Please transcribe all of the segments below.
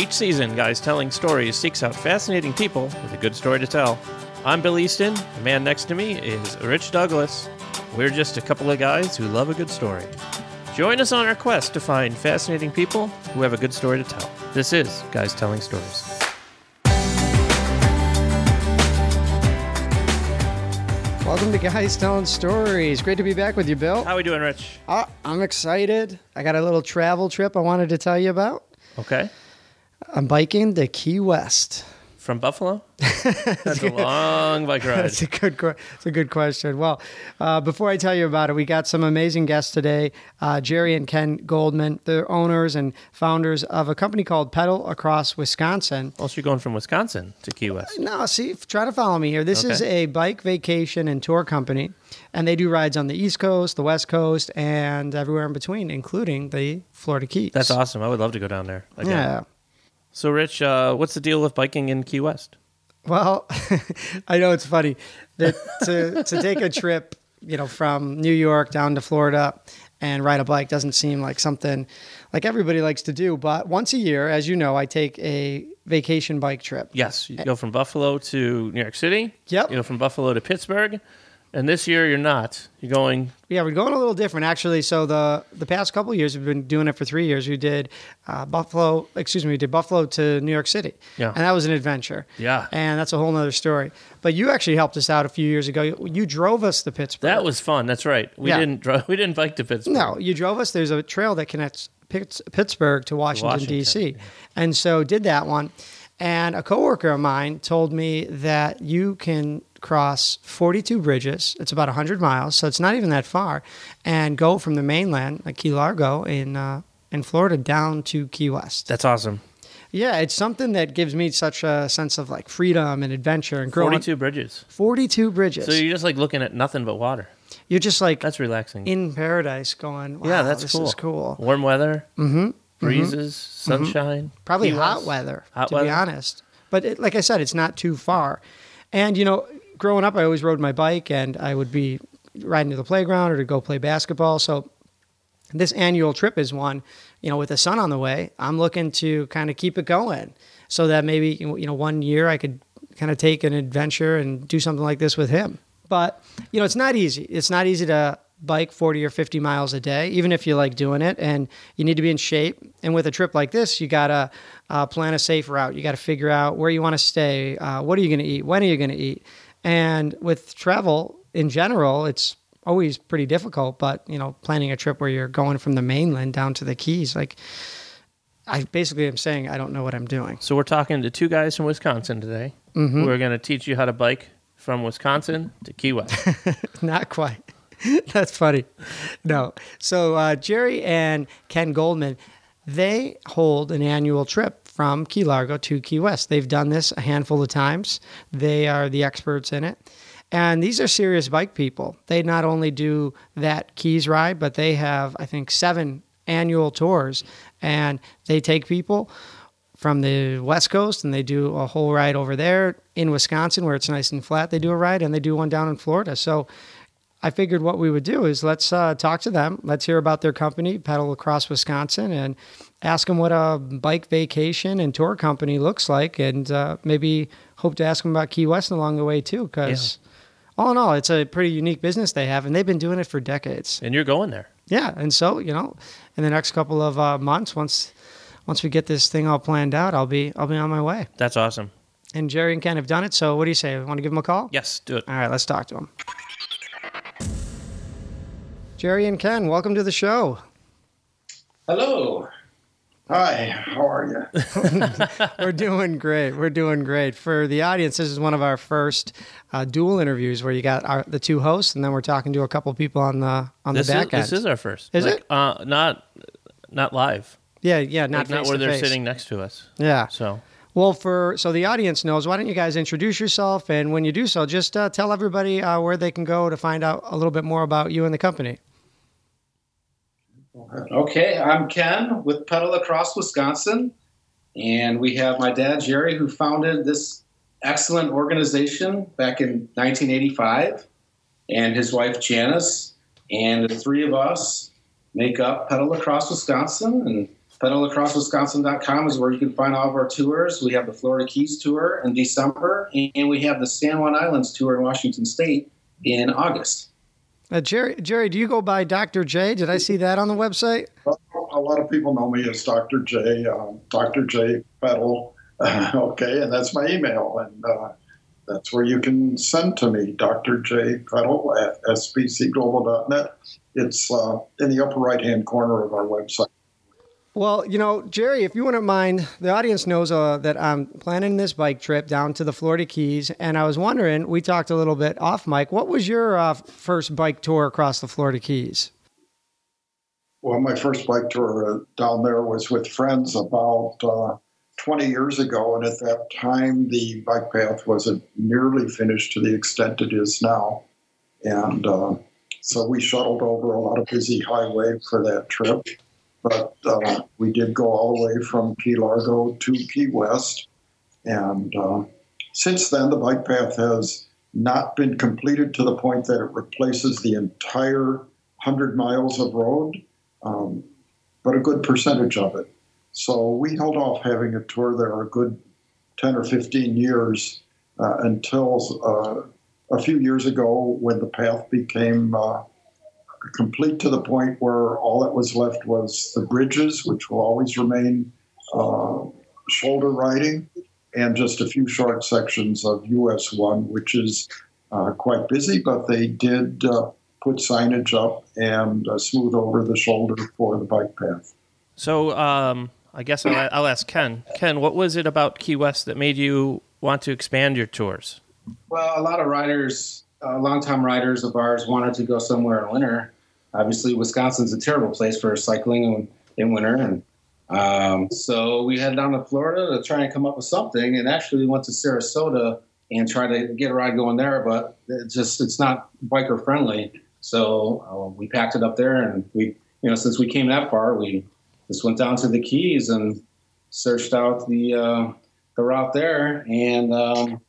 Each season, Guys Telling Stories seeks out fascinating people with a good story to tell. I'm Bill Easton. The man next to me is Rich Douglas. We're just a couple of guys who love a good story. Join us on our quest to find fascinating people who have a good story to tell. This is Guys Telling Stories. Welcome to Guys Telling Stories. Great to be back with you, Bill. How are we doing, Rich? Uh, I'm excited. I got a little travel trip I wanted to tell you about. Okay. I'm biking to Key West. From Buffalo? That's a long bike ride. That's a good. It's a good question. Well, uh, before I tell you about it, we got some amazing guests today. Uh, Jerry and Ken Goldman, they're owners and founders of a company called Pedal Across Wisconsin. Also, you're going from Wisconsin to Key West. No, see, try to follow me here. This is a bike vacation and tour company, and they do rides on the East Coast, the West Coast, and everywhere in between, including the Florida Keys. That's awesome. I would love to go down there. Again. Yeah. So, Rich, uh, what's the deal with biking in Key West? Well, I know it's funny that to to take a trip, you know, from New York down to Florida and ride a bike doesn't seem like something like everybody likes to do. But once a year, as you know, I take a vacation bike trip. Yes, you go from Buffalo to New York City. Yep. You go from Buffalo to Pittsburgh. And this year you're not. You're going. Yeah, we're going a little different actually. So the the past couple of years, we've been doing it for three years. We did uh, Buffalo, excuse me, we did Buffalo to New York City, Yeah. and that was an adventure. Yeah. and that's a whole nother story. But you actually helped us out a few years ago. You, you drove us to Pittsburgh. That was fun. That's right. We Yeah. didn't. drive. we didn't bike to Pittsburgh. No, you drove us. There's a trail that connects Pitts- Pittsburgh to Washington, Washington, D.C. And so did that one. And a coworker of mine told me that you can cross 42 bridges. It's about 100 miles, so it's not even that far, and go from the mainland, like Key Largo in uh, in Florida, down to Key West. That's awesome. Yeah, it's something that gives me such a sense of like freedom and adventure and growing. 42 bridges. 42 bridges. So you're just like looking at nothing but water. You're just like That's relaxing. in paradise, going. Wow, yeah, that's this cool. is cool. Warm weather. Mm-hmm. Breezes. Sunshine. probably Key hot West. weather Hot to weather. be honest but it, like i said it's not too far and you know growing up i always rode my bike and i would be riding to the playground or to go play basketball. So this annual trip is one you know with the sun on the way i'm looking to kind of keep it going so that maybe you know one year i could kind of take an adventure and do something like this with him. But you know it's not easy. It's not easy to bike 40 or 50 miles a day even if you like doing it and you need to be in shape. And with a trip like this you gotta uh, plan a safe route. You gotta figure out where you want to stay uh, what are you going to eat when are you going to eat and with travel in general it's always pretty difficult but you know planning a trip where you're going from the mainland down to the keys like i basically am saying i don't know what i'm doing So we're talking to two guys from Wisconsin today. Mm-hmm. Who are going to teach you how to bike from Wisconsin to Key West. Not quite. That's funny. No. So uh, Jerry and Ken Goldman, they hold an annual trip from Key Largo to Key West. They've done this a handful of times. They are the experts in it. And these are serious bike people. They not only do that Keys ride, but they have, I think, seven annual tours. And they take people from the West Coast and they do a whole ride over there in Wisconsin where it's nice and flat. They do a ride and they do one down in Florida. So I figured what we would do is let's uh, talk to them. Let's hear about their company, Pedal Across Wisconsin, and ask them what a bike vacation and tour company looks like, and uh, maybe hope to ask them about Key West along the way too. Because all in all, it's a pretty unique business they have, and they've been doing it for decades. and you're going there. Yeah, and so you know, in the next couple of uh, months, once once we get this thing all planned out, I'll be I'll be on my way. That's awesome. And Jerry and Ken have done it. So what do you say? Want to give them a call? Yes, do it. All right, let's talk to them. Jerry and Ken, welcome to the show. Hello. Hi, how are you? We're doing great. We're doing great. For the audience, this is one of our first uh, dual interviews where you got our, the two hosts, and then we're talking to a couple people on the on This the is, back end. this is our first. Is Like, it? Uh, not not live. yeah, yeah, Not, not not where to they're face. sitting next to us. Yeah. So Well, for so the audience knows, why don't you guys introduce yourself? And when you do so, just uh, tell everybody uh, where they can go to find out a little bit more about you and the company. Okay, I'm Ken with Pedal Across Wisconsin, and we have my dad Jerry who founded this excellent organization back in 1985, and his wife Janice, and the three of us make up Pedal Across Wisconsin, and pedalacrosswisconsin.com is where you can find all of our tours. We have the Florida Keys tour in December, and we have the San Juan Islands tour in Washington State in August. Uh, Jerry, Jerry, do you go by Dr. J? Did I see that on the website? A lot of people know me as Dr. J, um, Dr. J Pedal. Uh, okay, and that's my email, and uh, that's where you can send to me, Dr. J Pedal at sbcglobal.net. It's uh, in the upper right hand corner of our website. Well, you know, Jerry, if you wouldn't mind, the audience knows uh, that I'm planning this bike trip down to the Florida Keys, and I was wondering. We talked a little bit off mic. What was your uh, first bike tour across the Florida Keys? Well, my first bike tour uh, down there was with friends about uh, 20 years ago, and at that time the bike path wasn't nearly finished to the extent it is now, and uh, so we shuttled over a lot of busy highway for that trip but uh, we did go all the way from Key Largo to Key West. And uh, since then, the bike path has not been completed to the point that it replaces the entire 100 miles of road, um, but a good percentage of it. So we held off having a tour there a good 10 or 15 years uh, until uh, a few years ago when the path became uh, complete to the point where all that was left was the bridges, which will always remain uh, shoulder riding, and just a few short sections of US 1, which is uh, quite busy, but they did uh, put signage up and uh, smooth over the shoulder for the bike path. So um, I guess I'll, I'll ask Ken. Ken, what was it about Key West that made you want to expand your tours? Well, a lot of riders uh, longtime riders of ours wanted to go somewhere in winter. Obviously, Wisconsin's a terrible place for cycling in, in winter, and um, so we headed down to Florida to try and come up with something. And actually, we went to Sarasota and tried to get a ride going there, but it's just it's not biker friendly. So uh, we packed it up there, and we, you know, since we came that far, we just went down to the Keys and searched out the uh, the route there, and um,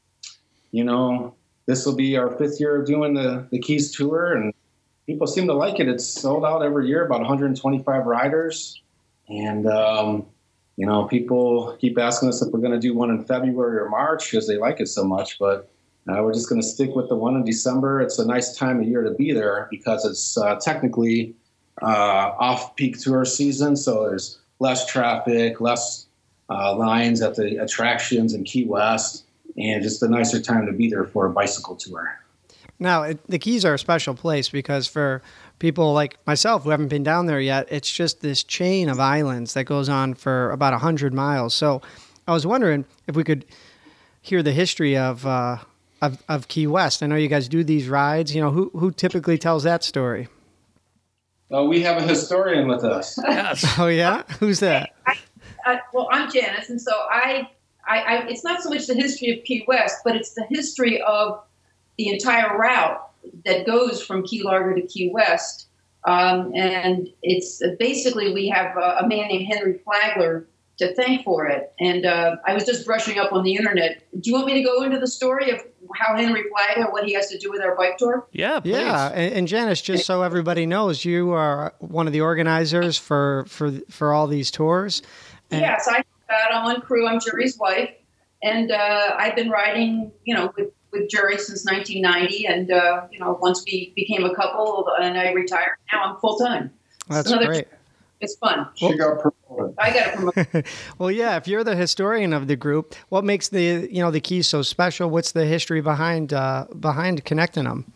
you know, this will be our fifth year of doing the, the Keys tour, and people seem to like it. It's sold out every year, about 125 riders. And, um, you know, people keep asking us if we're going to do one in February or March because they like it so much. But uh, we're just going to stick with the one in December. It's a nice time of year to be there because it's uh, technically uh, off peak tour season. So there's less traffic, less uh, lines at the attractions in Key West and just a nicer time to be there for a bicycle tour. Now, it, the Keys are a special place because for people like myself who haven't been down there yet, it's just this chain of islands that goes on for about 100 miles. So I was wondering if we could hear the history of, uh, of, of Key West. I know you guys do these rides. You know, who, who typically tells that story? We have a historian with us. Yes. Oh, yeah? Who's that? I, I, well, I'm Janice, and so I I, I, it's not so much the history of Key West, but it's the history of the entire route that goes from Key Largo to Key West. Um, and it's uh, basically we have a, a, man named Henry Flagler to thank for it. And uh, I was just brushing up on the internet. Do you want me to go into the story of how Henry Flagler, what he has to do with our bike tour? Yeah, please. yeah. And, and Janice, just so everybody knows, you are one of the organizers for for for all these tours. And yes, I I'm on crew. I'm Jerry's wife, and uh, I've been riding, you know, with with Jerry since 1990. And uh, you know, once we became a couple, and I retired, now I'm full time. That's Another, great. It's fun. She got promoted. I got promoted. well, yeah. If you're the historian of the group, what makes the you know the keys so special? What's the history behind uh, behind connecting them?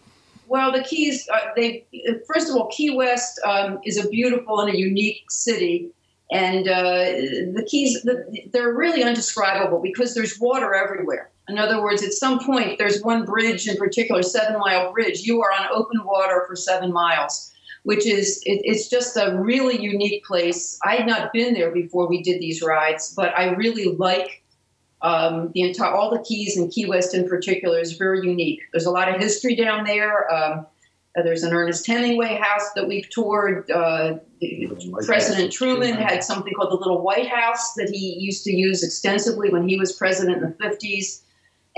Well, the Keys, uh, they first of all, Key West um, is a beautiful and a unique city and uh, the keys they're really undescribable because there's water everywhere. In other words at some point there's one bridge in particular seven mile bridge. You are on open water for seven miles which is it, it's just a really unique place. I had not been there before we did these rides but i really like um, the entire all the keys and key west in particular is very unique. There's a lot of history down there. Um, uh, there's an Ernest Hemingway house that we've toured. Uh, president Truman had something called the Little White House that he used to use extensively when he was president in the 50s.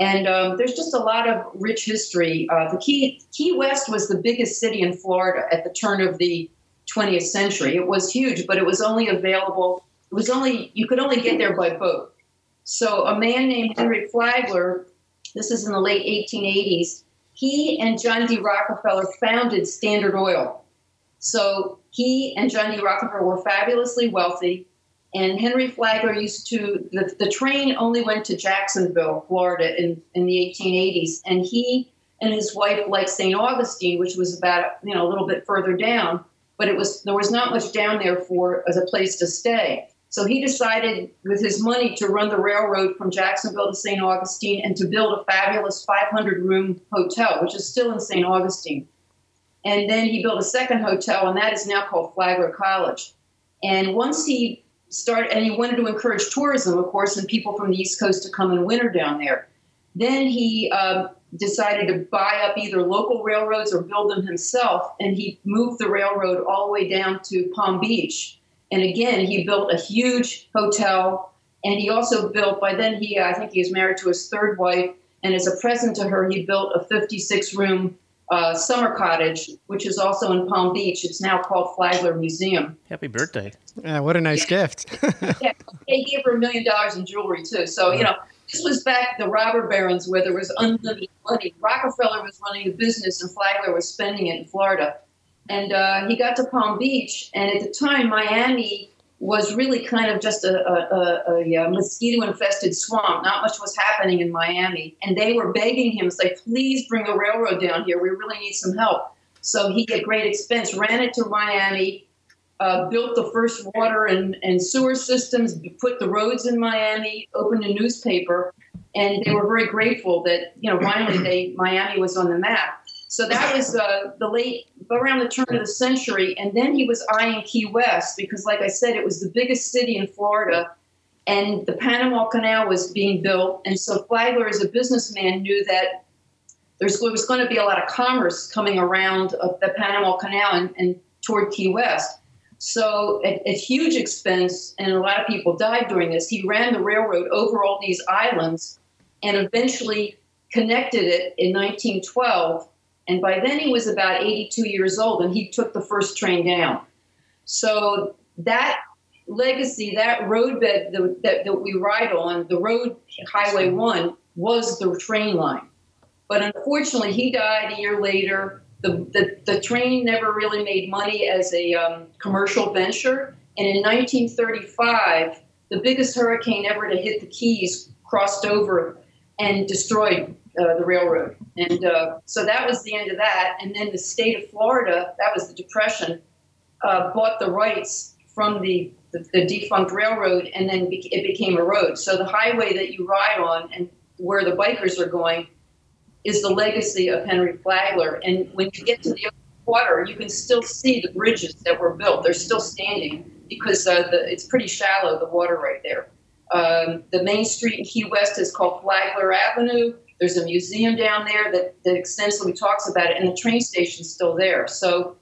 And um, there's just a lot of rich history. Uh, the Key, Key West was the biggest city in Florida at the turn of the 20th century. It was huge, but it was only available it was only you could only get there by boat. So a man named Henry Flagler, this is in the late 1880s, he and John D. Rockefeller founded Standard Oil. So he and John D. Rockefeller were fabulously wealthy. And Henry Flagler used to, the, the train only went to Jacksonville, Florida in, in the 1880s. And he and his wife liked St. Augustine, which was about, you know, a little bit further down, but it was, there was not much down there for, as a place to stay. So he decided with his money to run the railroad from Jacksonville to St. Augustine and to build a fabulous 500 room hotel, which is still in St. Augustine. And then he built a second hotel, and that is now called Flagler College. And once he started, and he wanted to encourage tourism, of course, and people from the East Coast to come and winter down there. Then he um, decided to buy up either local railroads or build them himself, and he moved the railroad all the way down to Palm Beach. And again, he built a huge hotel, and he also built. By then, he I think he was married to his third wife, and as a present to her, he built a 56 room uh, summer cottage, which is also in Palm Beach. It's now called Flagler Museum. Happy birthday. Yeah, what a nice gift. yeah, they gave her a million dollars in jewelry too. So you know, this was back the robber barons where there was unlimited money. Rockefeller was running the business, and Flagler was spending it in Florida. And uh, he got to Palm Beach, and at the time, Miami was really kind of just a, a, a, a mosquito infested swamp. Not much was happening in Miami. And they were begging him, say, please bring a railroad down here. We really need some help. So he, at great expense, ran it to Miami, uh, built the first water and, and sewer systems, put the roads in Miami, opened a newspaper. And they were very grateful that, you know, finally they, Miami was on the map. So that was uh, the late, around the turn of the century. And then he was eyeing Key West because, like I said, it was the biggest city in Florida. And the Panama Canal was being built. And so Flagler, as a businessman, knew that there was going to be a lot of commerce coming around the Panama Canal and, and toward Key West. So, at, at, huge expense, and a lot of people died during this, he ran the railroad over all these islands and eventually connected it in 1912 and by then he was about 82 years old and he took the first train down. So that legacy, that roadbed that, that, that we ride on, the road, Highway 1, was the train line. But unfortunately, he died a year later. The, the, the train never really made money as a um, commercial venture. And in 1935, the biggest hurricane ever to hit the Keys crossed over and destroyed uh, the railroad. And uh, so that was the end of that. And then the state of Florida, that was the Depression, uh, bought the rights from the, the, the defunct railroad, and then it became a road. So the highway that you ride on and where the bikers are going is the legacy of Henry Flagler. And when you get to the water, you can still see the bridges that were built. They're still standing because uh, the, it's pretty shallow, the water right there. Um, the main street in Key West is called Flagler Avenue. There's a museum down there that, that extensively talks about it, and the train station's still there. So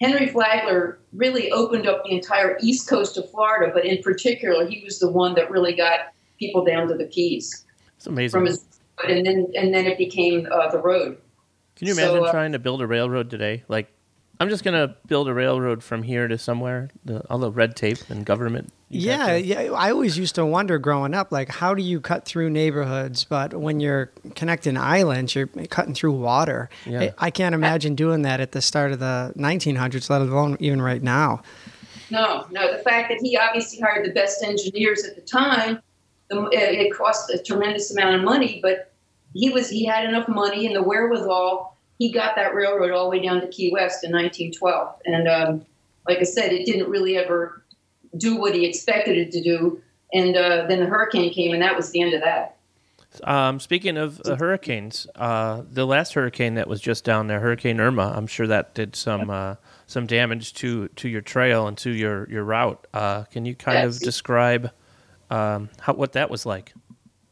Henry Flagler really opened up the entire east coast of Florida, but in particular, he was the one that really got people down to the Keys. It's amazing. From His, and then and then it became uh, the road. Can you imagine so, uh, trying to build a railroad today? Like I'm just gonna build a railroad from here to somewhere. The, all the red tape and government. Yeah, yeah. I always used to wonder growing up, like, how do you cut through neighborhoods? But when you're connecting islands, you're cutting through water. Yeah. I can't imagine doing that at the start of the 1900s, let alone even right now. No, no. The fact that he obviously hired the best engineers at the time, it cost a tremendous amount of money, but he was he had enough money and the wherewithal he got that railroad all the way down to Key West in 1912. And um, like I said, it didn't really ever do what he expected it to do. And uh, then the hurricane came, and that was the end of that. Um, speaking of uh, hurricanes, uh, the last hurricane that was just down there, Hurricane Irma, I'm sure that did some uh, some damage to, to your trail and to your your route. Uh, can you kind yes. of describe um, how what that was like?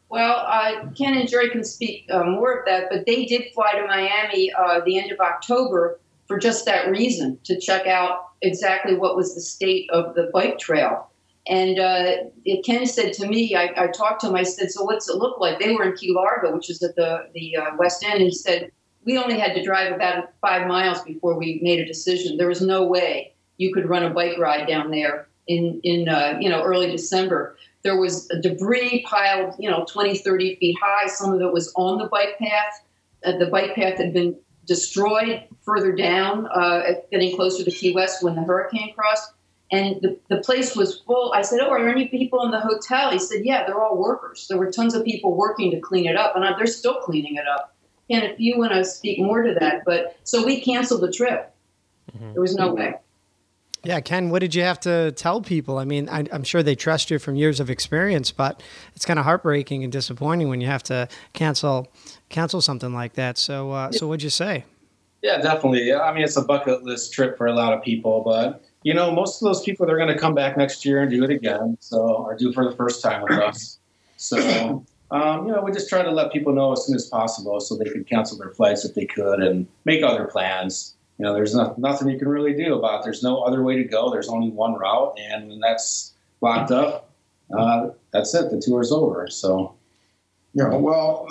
Well, uh, Ken and Jerry can speak uh, more of that, but they did fly to Miami uh, the end of October for just that reason to check out exactly what was the state of the bike trail. And uh, it, Ken said to me, I, I, talked to him, I said, So what's it look like? They were in Key Largo, which is at the, the uh, West End. And he said, We only had to drive about five miles before we made a decision. There was no way you could run a bike ride down there in in uh, you know early December. There was debris piled, you know, 20, 30 feet high. Some of it was on the bike path. Uh, the bike path had been destroyed further down, uh, getting closer to Key West when the hurricane crossed. And the, the place was full. I said, Oh, are there any people in the hotel? He said, Yeah, they're all workers. There were tons of people working to clean it up, and they're still cleaning it up. And if you want to speak more to that, but so we canceled the trip. Mm-hmm. There was no way. Yeah, Ken, what did you have to tell people? I mean, I, am sure they trust you from years of experience, but it's kind of heartbreaking and disappointing when you have to cancel cancel something like that. So, uh, so what'd you say? Yeah, definitely. I mean, it's a bucket list trip for a lot of people, but you know, most of those people they're going to come back next year and do it again. So, or do for the first time with us. So, um, you know, we just try to let people know as soon as possible so they could cancel their flights if they could and make other plans you know, there's not, nothing you can really do about. It. There's no other way to go. There's only one route, and when that's locked up, uh, that's it. The tour's over. So, yeah. Well,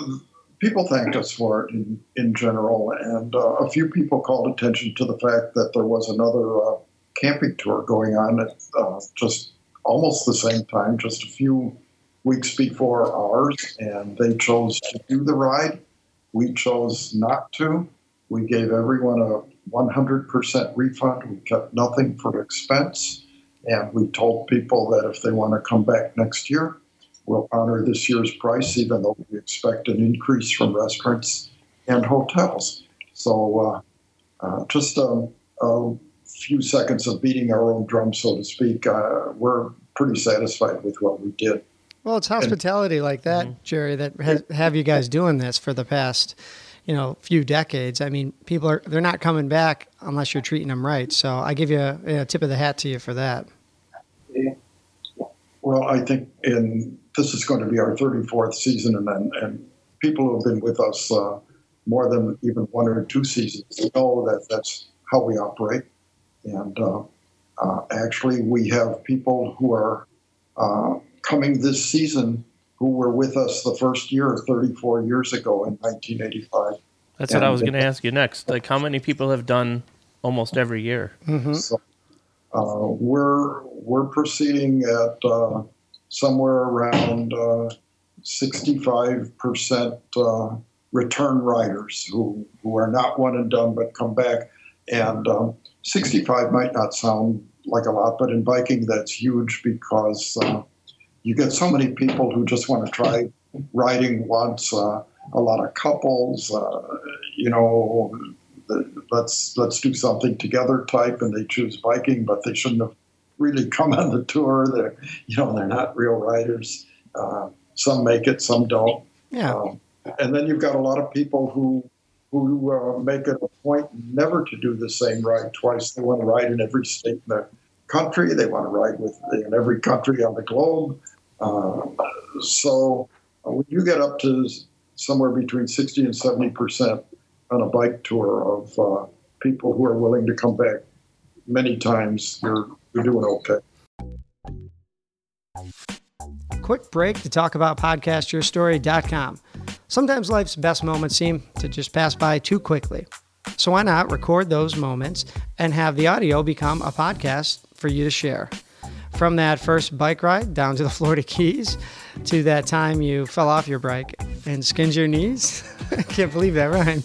people thanked us for it in, in general, and uh, a few people called attention to the fact that there was another uh, camping tour going on at uh, just almost the same time, just a few weeks before ours, and they chose to do the ride. We chose not to. We gave everyone a 100% refund. We kept nothing for expense. And we told people that if they want to come back next year, we'll honor this year's price, even though we expect an increase from restaurants and hotels. So, uh, uh, just a, a, few seconds of beating our own drum, so to speak. Uh, we're pretty satisfied with what we did. Well, it's hospitality and, like that, mm-hmm. Jerry, that has, have you guys doing this for the past you know few decades. I mean, people are they're not coming back unless you're treating them right. So I give you a, a tip of the hat to you for that. Well, I think in this is going to be our 34th season, and and people who have been with us uh, more than even one or two seasons know that that's how we operate. And uh, uh, actually, we have people who are uh, coming this season who were with us the first year, 34 years ago in 1985. That's and what I was going to ask you next. Like, how many people have done almost every year? Mm-hmm. So, uh, we're we're proceeding at uh, somewhere around uh, 65 percent uh, return riders who who are not one and done but come back. And um, 65 might not sound like a lot, but in biking that's huge because uh, you get so many people who just want to try riding once. Uh, a lot of couples, uh, you know, let's let's do something together type, and they choose biking, but they shouldn't have really come on the tour. They're you know they're not real riders. Uh, some make it, some don't. Yeah. Um, and then you've got a lot of people who who uh, make it a point never to do the same ride twice. They want to ride in every state in the country. They want to ride with in every country on the globe. Uh, so uh, when you get up to somewhere between 60 and 70 percent on a bike tour of uh, people who are willing to come back many times, you're, you're doing okay. Quick break to talk about podcastyourstory.com. Sometimes life's best moments seem to just pass by too quickly. So why not record those moments and have the audio become a podcast for you to share? From that first bike ride down to the Florida Keys to that time you fell off your bike and skinned your knees. I can't believe that, Ryan.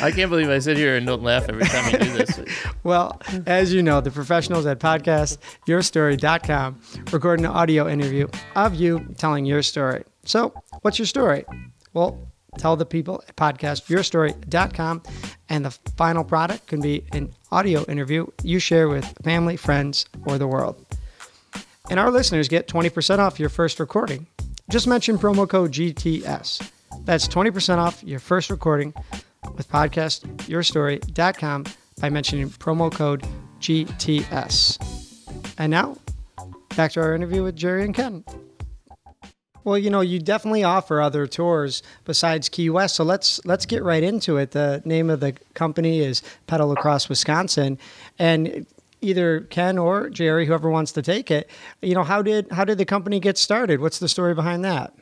I can't believe I sit here and don't laugh every time I do this. well, as you know, the professionals at podcastyourstory.com record an audio interview of you telling your story. So, what's your story? Well, tell the people at podcastyourstory.com and the final product can be an audio interview you share with family, friends, or the world. And our listeners get 20% off your first recording. Just mention promo code GTS. That's 20% off your first recording with podcastyourstory.com by mentioning promo code GTS. And now, back to our interview with Jerry and Ken. Well, you know, you definitely offer other tours besides Key West, so let's let's get right into it. The name of the company is Pedal Across Wisconsin, and either Ken or Jerry, whoever wants to take it. You know, how did how did the company get started? What's the story behind that?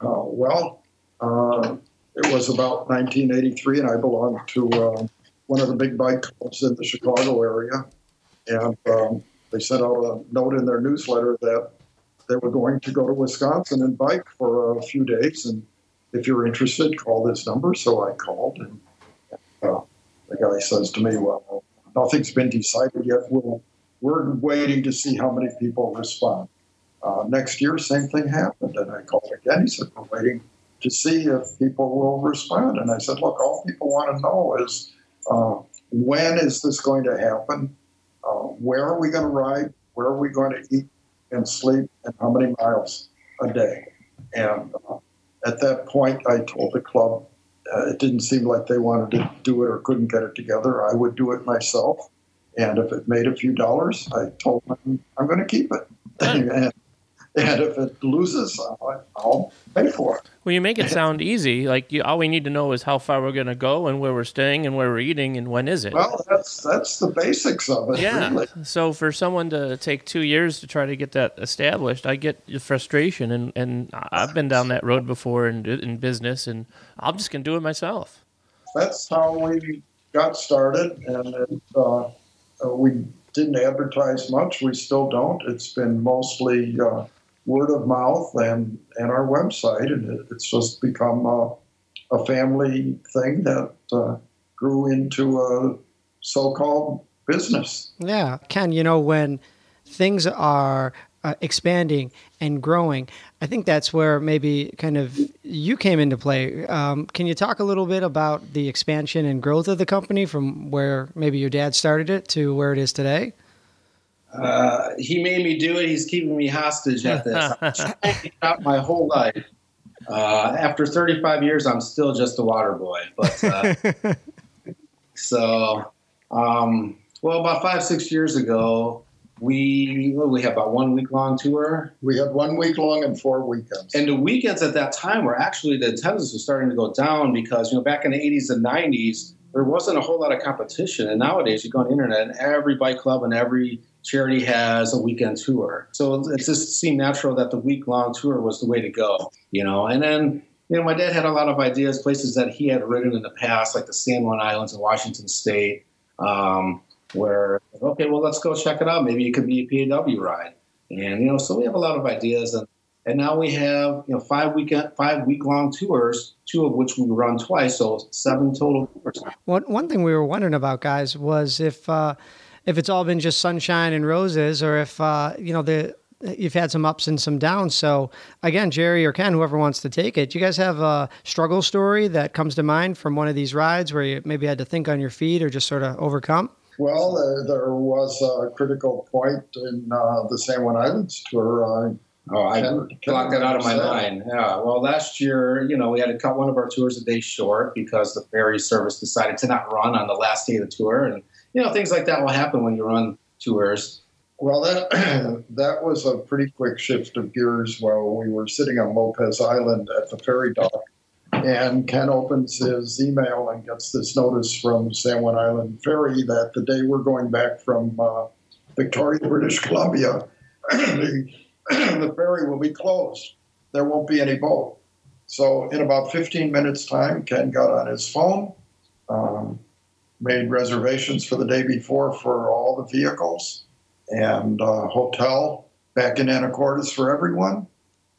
Uh, well, uh, it was about 1983, and I belonged to uh, one of the big bike clubs in the Chicago area, and um, they sent out a note in their newsletter that they were going to go to Wisconsin and bike for a few days. And if you're interested, call this number. So I called, and uh, the guy says to me, Well, nothing's been decided yet. We'll, we're waiting to see how many people respond. Uh, next year, same thing happened. And I called again. He said, We're waiting to see if people will respond. And I said, Look, all people want to know is uh, when is this going to happen? Uh, where are we going to ride? Where are we going to eat and sleep? And how many miles a day? And uh, at that point, I told the club uh, it didn't seem like they wanted to do it or couldn't get it together. I would do it myself. And if it made a few dollars, I told them I'm going to keep it. and and if it loses, I'll, pay for it. Well, you make it sound easy. Like you, all we need to know is how far we're going to go, and where we're staying, and where we're eating, and when is it. Well, that's that's the basics of it. Yeah. Really. So for someone to take two years to try to get that established, I get the frustration, and and I've been down that road before in in business, and I'm just going to do it myself. That's how we got started, and it, uh, uh, we didn't advertise much. We still don't. It's been mostly. Uh, word of mouth and, and our website, and it, it's just become a, a family thing that uh, grew into a so-called business. Yeah, Ken, you know when things are uh, expanding and growing, I think that's where maybe kind of you came into play. Um, can you talk a little bit about the expansion and growth of the company from where maybe your dad started it to where it is today? Uh, he made me do it. He's keeping me hostage at this. out my whole life. Uh, after 35 years, I'm still just a water boy. But uh, so, um, well, about five, six years ago, we well, we had about one week long tour. We had one week long and four weekends. And the weekends at that time were actually the attendance was starting to go down because you know back in the 80s and 90s there wasn't a whole lot of competition. And nowadays you go on the internet and every bike club and every charity has a weekend tour. So it just seemed natural that the week long tour was the way to go, you know. And then, you know, my dad had a lot of ideas, places that he had ridden in the past, like the San Juan Islands in Washington State, um, where, okay, well, let's go check it out. Maybe it could be a PAW ride. And, you know, so we have a lot of ideas. And, and now we have, you know, five weekend, five week long tours, two of which we run twice. So seven total tours. One, one thing we were wondering about, guys, was if, uh, if it's all been just sunshine and roses, or if uh, you know the you've had some ups and some downs. So again, Jerry or Ken, whoever wants to take it, you guys have a struggle story that comes to mind from one of these rides where you maybe had to think on your feet or just sort of overcome? Well, uh, there was a critical point in uh, the San Juan Islands tour. Uh, oh, I blocked that out of my mind. Yeah. Well, last year, you know, we had to cut one of our tours a day short because the ferry service decided to not run on the last day of the tour, and you know, things like that will happen when you run tours. Well, that that was a pretty quick shift of gears while we were sitting on Lopez Island at the ferry dock. And Ken opens his email and gets this notice from San Juan Island Ferry that the day we're going back from uh, Victoria, British Columbia, the, the ferry will be closed. There won't be any boat. So, in about 15 minutes' time, Ken got on his phone, um, made reservations for the day before for all the vehicles and uh, hotel back in Anacortes for everyone.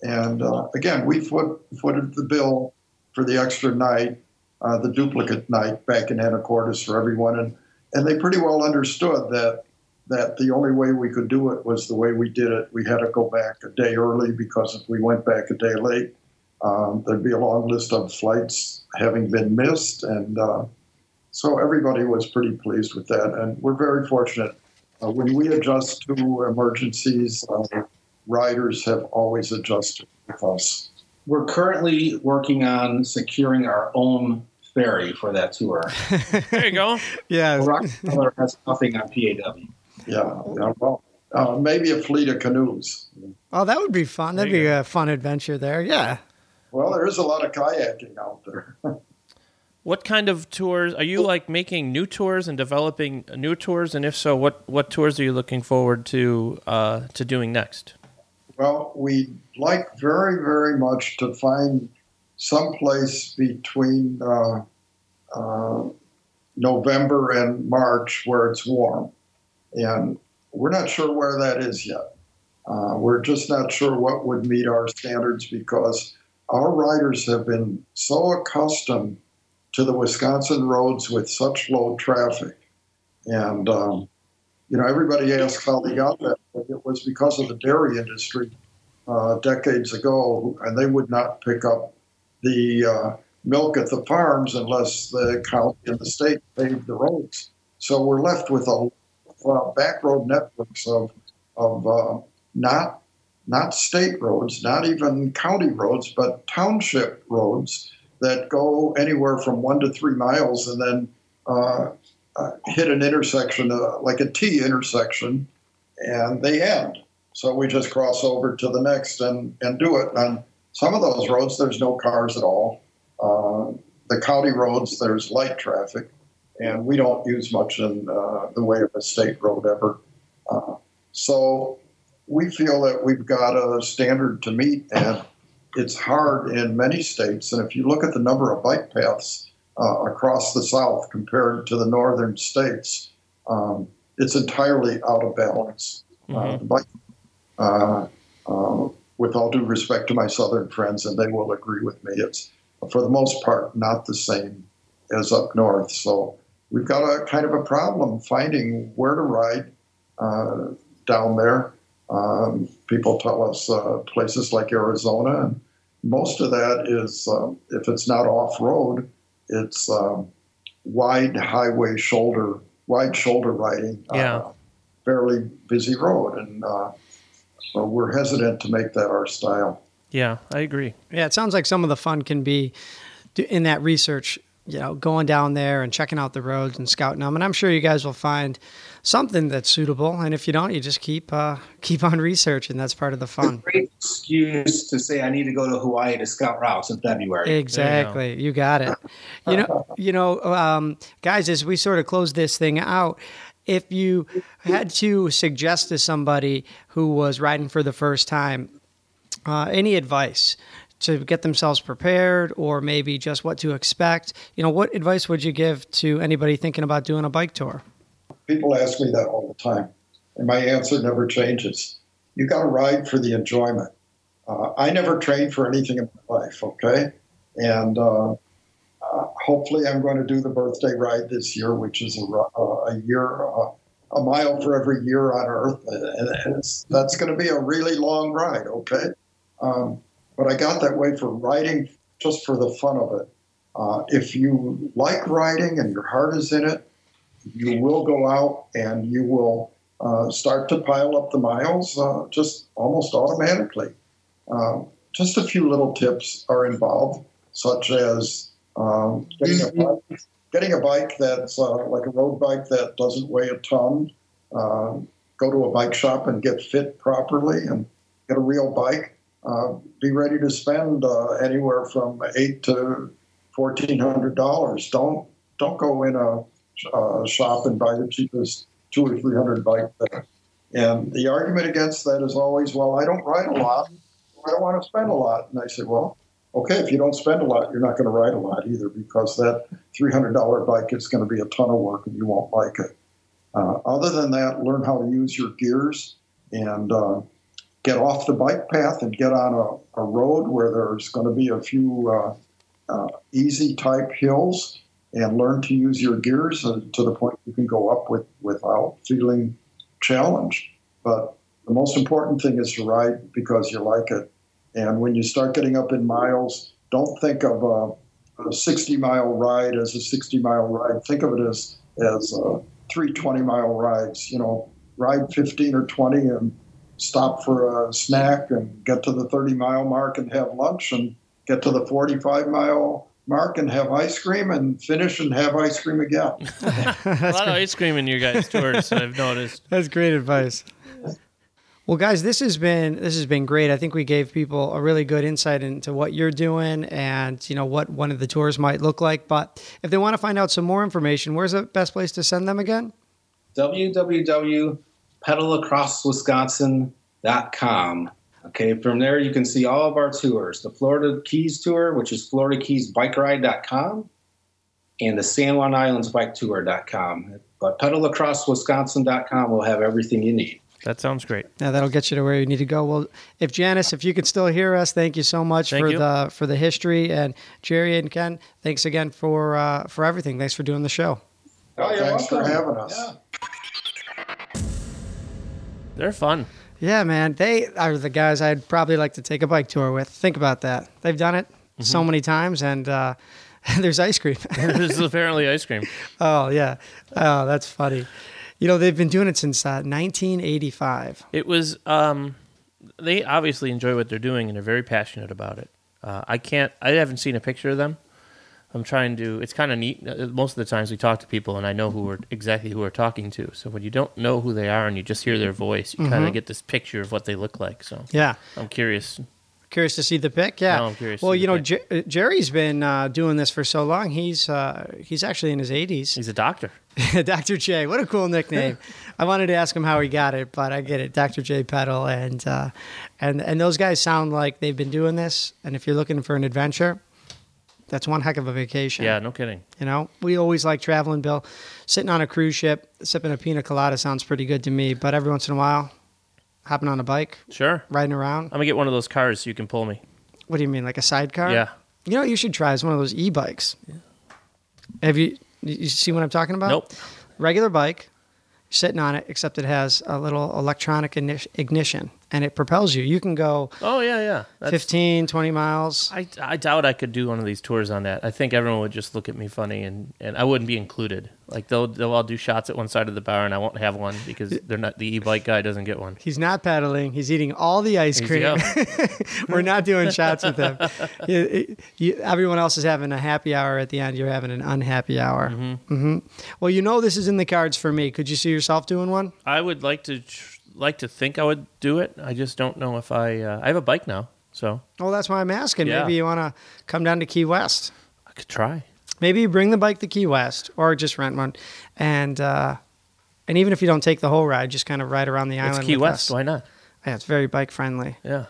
And uh, again, we foot, footed the bill for the extra night, uh, the duplicate night back in Anacortes for everyone. And, and they pretty well understood that that the only way we could do it was the way we did it. We had to go back a day early because if we went back a day late, um, there'd be a long list of flights having been missed. And uh, so everybody was pretty pleased with that, and we're very fortunate. Uh, when we adjust to emergencies, uh, riders have always adjusted with us. We're currently working on securing our own ferry for that tour. there you go. yeah. Rockefeller has nothing on PAW. Yeah, yeah well, uh, maybe a fleet of canoes. Oh, that would be fun. That'd be go. a fun adventure there. Yeah. Well, there is a lot of kayaking out there. What kind of tours are you like making new tours and developing new tours? And if so, what, what tours are you looking forward to uh, to doing next? Well, we'd like very, very much to find some place between uh, uh, November and March where it's warm. And we're not sure where that is yet. Uh, we're just not sure what would meet our standards because our riders have been so accustomed to the Wisconsin roads with such low traffic. And, um, you know, everybody asks how they got that. But it was because of the dairy industry uh, decades ago, and they would not pick up the uh, milk at the farms unless the county and the state paved the roads. So we're left with a uh, back road networks of, of uh, not not state roads, not even county roads, but township roads that go anywhere from one to three miles and then uh, uh, hit an intersection, uh, like a T intersection, and they end. So we just cross over to the next and, and do it. And some of those roads, there's no cars at all. Uh, the county roads, there's light traffic, and we don't use much in uh, the way of a state road ever. So we feel that we've got a standard to meet, and it's hard in many states. And if you look at the number of bike paths uh, across the South compared to the northern states, um, it's entirely out of balance. Uh, mm-hmm. Bike, uh, uh, with all due respect to my southern friends, and they will agree with me, it's for the most part not the same as up north. So we've got a kind of a problem finding where to ride uh, down there. Um, people tell us uh, places like Arizona, and most of that is, um, if it's not off road, it's um, wide highway shoulder, wide shoulder riding. Uh, yeah. Uh, fairly busy road, and uh, so we're hesitant to make that our style. Yeah, I agree. Yeah, it sounds like some of the fun can be in that research you know, going down there and checking out the roads and scouting them. And I'm sure you guys will find something that's suitable. And if you don't, you just keep uh, keep on researching. That's part of the fun. great excuse to say I need to go to Hawaii to scout routes in February. Exactly, you, you, got it. You know, you know, um, guys, as we sort of close this thing out. If you had to suggest to somebody who was riding for the first time, uh, any advice to get themselves prepared or maybe just what to expect? You know, what advice would you give to anybody thinking about doing a bike tour? People ask me that all the time, and my answer never changes. You got to ride for the enjoyment. Uh, I never trained for anything in my life, okay? And uh, uh, hopefully, I'm going to do the birthday ride this year, which is a, a year, uh, a mile for every year on Earth, and that's going to be a really long ride, okay? Um, but I got that way for writing just for the fun of it. Uh, if you like writing and your heart is in it, you will go out and you will uh, start to pile up the miles uh, just almost automatically. Um, just a few little tips are involved, such as um, getting, a bike, getting, a bike, that's uh, like a road bike that doesn't weigh a ton. Um, go to a bike shop and get fit properly and get a real bike uh, be ready to spend uh, anywhere from eight to fourteen hundred dollars. Don't don't go in a, shop and buy the cheapest two or three hundred bike. And the argument against that is always, well, I don't ride a lot. I don't want to spend a lot. And I say, well, okay, if you don't spend a lot, you're not going to ride a lot either because that $300 bike is going to be a ton of work and you won't like it. Uh, other than that, learn how to use your gears and uh, get off the bike path and get on a, a road where there's going to be a few uh, uh, easy type hills and learn to use your gears to the point you can go up with without feeling challenged. But the most important thing is to ride because you like it. And when you start getting up in miles, don't think of a, a 60 mile ride as a 60 mile ride. Think of it as as uh, three 20 mile rides. You know, ride 15 or 20 and stop for a snack and get to the 30 mile mark and have lunch and get to the 45 mile mark and have ice cream and finish and have ice cream again. a lot great. of ice cream in your guys' tours, I've noticed. That's great advice. Well, guys, this has been this has been great. I think we gave people a really good insight into what you're doing and you know what one of the tours might look like. But if they want to find out some more information, where's the best place to send them again? www pedalacrosswisconsin.com. Okay, from there you can see all of our tours the Florida Keys Tour, which is FloridaKeysBikeRide.com, and the San Juan Islands Bike Tour.com. But pedalacrosswisconsin.com will have everything you need. That sounds great. Yeah, that'll get you to where you need to go. Well, if Janice, if you could still hear us, thank you so much Thank for you. the for the history, and Jerry and Ken, thanks again for uh, for everything. Thanks for doing the show. Oh, you're Thanks for having us. Yeah. They're fun. Yeah, man, they are the guys I'd probably like to take a bike tour with. Think about that. They've done it Mm-hmm. so many times, and uh, there's ice cream. this is apparently ice cream. oh yeah, oh that's funny. You know they've been doing it since uh, 1985. It was. Um, they obviously enjoy what they're doing and they're very passionate about it. Uh, I can't. I haven't seen a picture of them. I'm trying to. It's kind of neat. Uh, Most of the times we talk to people and I know who we're exactly who we're talking to. So when you don't know who they are and you just hear their voice, you kind of get this picture of what they look like. So Yeah, I'm curious. curious to see the pic. Yeah. Now I'm curious well, you know, Jer- uh, Jerry's been uh, doing this for so long. He's uh, he's actually in his 80s. He's a doctor. Dr. J. What a cool nickname. I wanted to ask him how he got it, but I get it. Dr. J. Pedal and uh, and and those guys sound like they've been doing this. And if you're looking for an adventure, that's one heck of a vacation. Yeah, no kidding. You know, we always like traveling, Bill. Sitting on a cruise ship, sipping a pina colada sounds pretty good to me. But every once in a while, hopping on a bike, Sure. riding around. I'm gonna get one of those cars so you can pull me. What do you mean, like a sidecar? Yeah. You know what you should try is one of those e-bikes. Have you you see what I'm talking about? Nope. Regular bike, sitting on it, except it has a little electronic ignition and it propels you. You can go Oh yeah, yeah. That's, 15, 20 miles. I, I doubt I could do one of these tours on that. I think everyone would just look at me funny, and, and I wouldn't be included. Like they'll they'll all do shots at one side of the bar, and I won't have one because they're not the e-bike guy doesn't get one. He's not pedaling. He's eating all the ice Easy cream. We're not doing shots with him. You- you- everyone else is having a happy hour at the end. You're having an unhappy hour. Mm-hmm. Well, you know this is in the cards for me. Could you see yourself doing one? I would like to tr- like to think I would do it. I just don't know if I. Uh, I have a bike now, so Well, that's why I'm asking. Yeah. Maybe you want to come down to Key West. I could try. Maybe you bring the bike to Key West, or just rent one, and uh, and even if you don't take the whole ride, just kind of ride around the It's island. Key West. us. Why not? Yeah, it's very bike friendly. Yeah.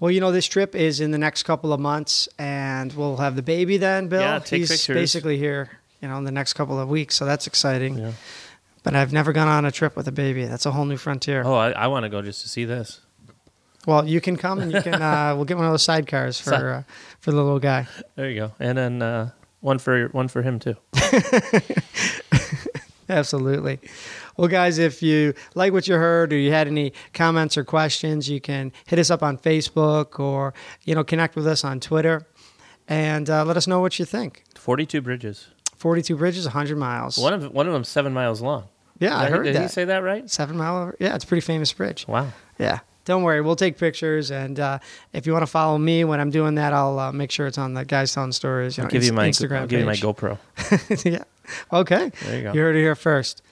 Well, you know, this trip is in the next couple of months, and we'll have the baby then, Bill. Yeah, take He's pictures. basically here, you know, in the next couple of weeks, so that's exciting. Yeah. But I've never gone on a trip with a baby. That's a whole new frontier. Oh, I, I want to go just to see this. Well, you can come and you can. Uh, we'll get one of those sidecars for uh, for the little guy. There you go. And then uh, one for one for him too. Absolutely. Well, guys, if you like what you heard or you had any comments or questions, you can hit us up on Facebook or you know connect with us on Twitter, and uh, let us know what you think. Forty-two bridges. Forty-two bridges, hundred miles. One of one of them seven miles long. Yeah, I Did heard Did he say that right? Seven mile. Yeah, it's a pretty famous bridge. Wow. Yeah. Don't worry, we'll take pictures, and uh, if you want to follow me when I'm doing that, I'll uh, make sure it's on the guys telling stories. You know, I'll give you my Instagram I'll give you my. GoPro. yeah. Okay. There you go. You heard it here first.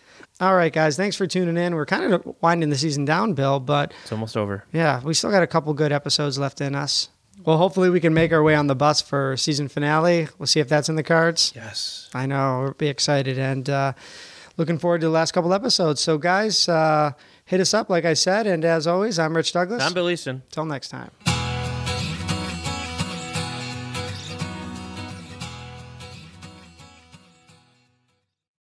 All right, guys. Thanks for tuning in. We're kind of winding the season down, Bill, but It's almost over. yeah, we still got a couple good episodes left in us. Well, hopefully we can make our way on the bus for season finale. We'll see if that's in the cards. Yes. I know. We'll be excited and uh, looking forward to the last couple episodes. So, guys, uh, hit us up, like I said. And as always, I'm Rich Douglas. I'm Bill Easton. Till next time.